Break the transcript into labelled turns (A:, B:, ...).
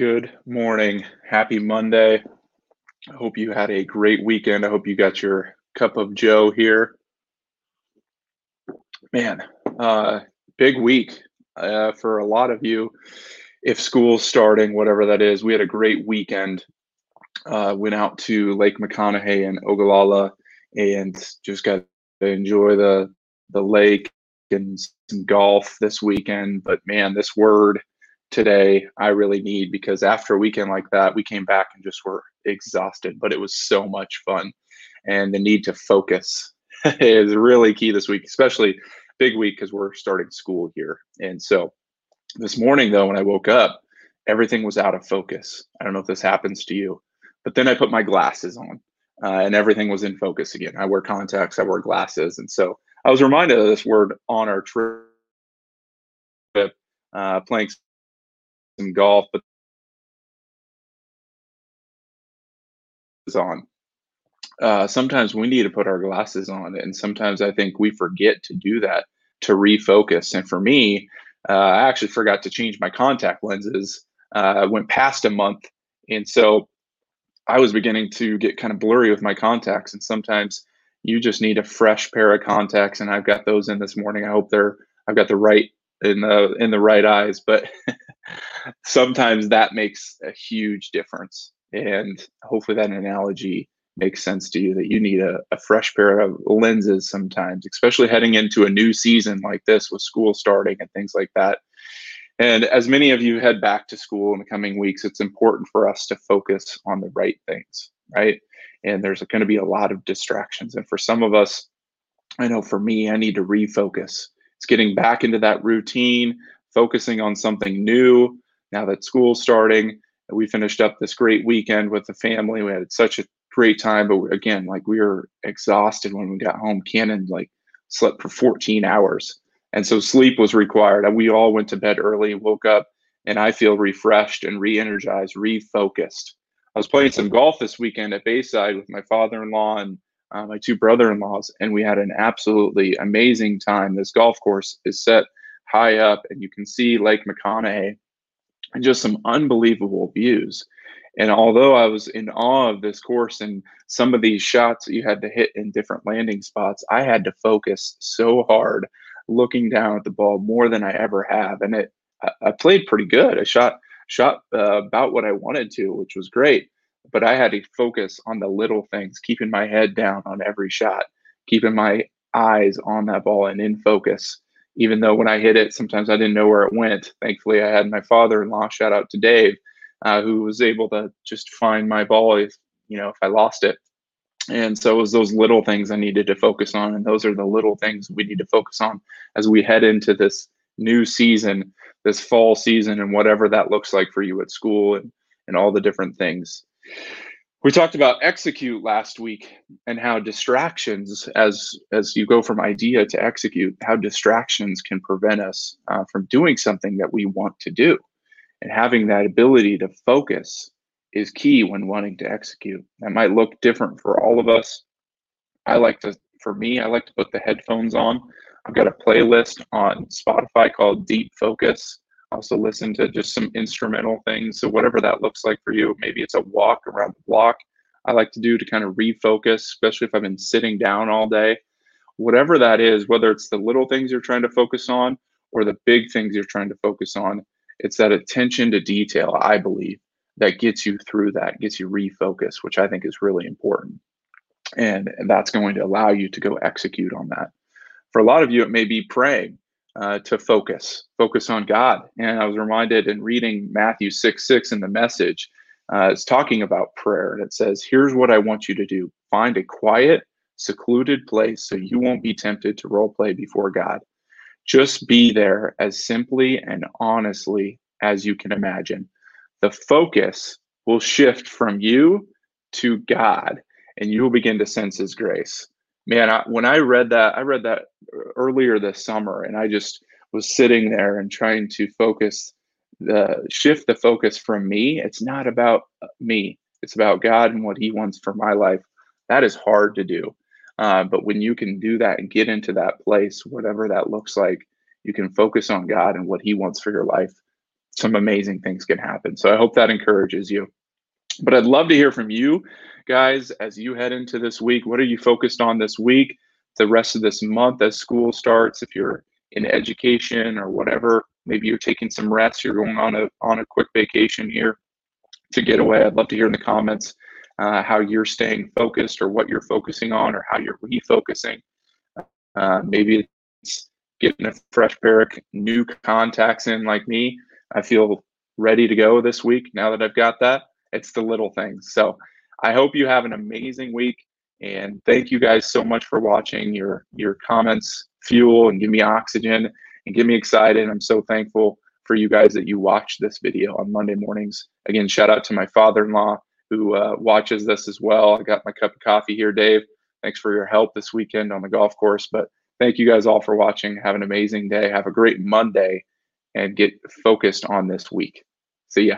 A: Good morning. Happy Monday. I hope you had a great weekend. I hope you got your cup of Joe here. Man, uh, big week uh, for a lot of you. If school's starting, whatever that is, we had a great weekend. Uh, went out to Lake McConaughy and Ogallala and just got to enjoy the the lake and some golf this weekend. But man, this word today I really need because after a weekend like that, we came back and just were exhausted, but it was so much fun. And the need to focus is really key this week, especially big week because we're starting school here. And so this morning, though, when I woke up, everything was out of focus. I don't know if this happens to you, but then I put my glasses on uh, and everything was in focus again. I wear contacts, I wear glasses. And so I was reminded of this word on our trip, uh, playing some golf, but is on. Uh, sometimes we need to put our glasses on, and sometimes I think we forget to do that to refocus. And for me, uh, I actually forgot to change my contact lenses. Uh, went past a month, and so I was beginning to get kind of blurry with my contacts. And sometimes you just need a fresh pair of contacts, and I've got those in this morning. I hope they're I've got the right in the in the right eyes, but sometimes that makes a huge difference. And hopefully that analogy makes sense to you that you need a, a fresh pair of lenses sometimes, especially heading into a new season like this with school starting and things like that. And as many of you head back to school in the coming weeks, it's important for us to focus on the right things, right? And there's going to be a lot of distractions. And for some of us, I know for me, I need to refocus. It's getting back into that routine, focusing on something new now that school's starting. We finished up this great weekend with the family. We had such a great time, but again, like we were exhausted when we got home. Cannon like slept for 14 hours. And so sleep was required. And we all went to bed early, woke up, and I feel refreshed and re energized, refocused. I was playing some golf this weekend at Bayside with my father in law and uh, my two brother in laws, and we had an absolutely amazing time. This golf course is set high up, and you can see Lake McConaughy and just some unbelievable views. And although I was in awe of this course and some of these shots that you had to hit in different landing spots, I had to focus so hard looking down at the ball more than I ever have. And it, I played pretty good. I shot shot uh, about what I wanted to, which was great. But I had to focus on the little things, keeping my head down on every shot, keeping my eyes on that ball and in focus even though when I hit it, sometimes I didn't know where it went. Thankfully, I had my father-in-law. Shout out to Dave, uh, who was able to just find my ball if you know if I lost it. And so it was those little things I needed to focus on, and those are the little things we need to focus on as we head into this new season, this fall season, and whatever that looks like for you at school and and all the different things we talked about execute last week and how distractions as as you go from idea to execute how distractions can prevent us uh, from doing something that we want to do. And having that ability to focus is key when wanting to execute. That might look different for all of us. I like to for me i like to put the headphones on. I've got a playlist on spotify called deep focus also listen to just some instrumental things. So whatever that looks like for you, maybe it's a walk around the block. I like to do to kind of refocus, especially if I've been sitting down all day. Whatever that is, whether it's the little things you're trying to focus on or the big things you're trying to focus on, it's that attention to detail, I believe, that gets you through that, gets you refocused, which I think is really important. And, and that's going to allow you to go execute on that. For a lot of you, it may be praying uh, to focus, focus on God. And I was reminded in reading Matthew 6 6 in the message, uh, it's talking about prayer. And it says, Here's what I want you to do find a quiet, secluded place so you won't be tempted to role play before God. Just be there as simply and honestly as you can imagine. The focus will shift from you to God, and you will begin to sense His grace man, I, when I read that, I read that earlier this summer, and I just was sitting there and trying to focus the shift the focus from me. It's not about uh, me. It's about God and what He wants for my life. That is hard to do, uh, but when you can do that and get into that place, whatever that looks like, you can focus on God and what He wants for your life. some amazing things can happen. So I hope that encourages you. But I'd love to hear from you guys as you head into this week. What are you focused on this week, the rest of this month as school starts? If you're in education or whatever, maybe you're taking some rest, you're going on a on a quick vacation here to get away. I'd love to hear in the comments uh, how you're staying focused or what you're focusing on or how you're refocusing. Uh, maybe it's getting a fresh pair of new contacts in like me. I feel ready to go this week now that I've got that. It's the little things. So I hope you have an amazing week. And thank you guys so much for watching. Your your comments fuel and give me oxygen and get me excited. I'm so thankful for you guys that you watch this video on Monday mornings. Again, shout out to my father-in-law who uh, watches this as well. I got my cup of coffee here, Dave. Thanks for your help this weekend on the golf course. But thank you guys all for watching. Have an amazing day. Have a great Monday and get focused on this week. See ya.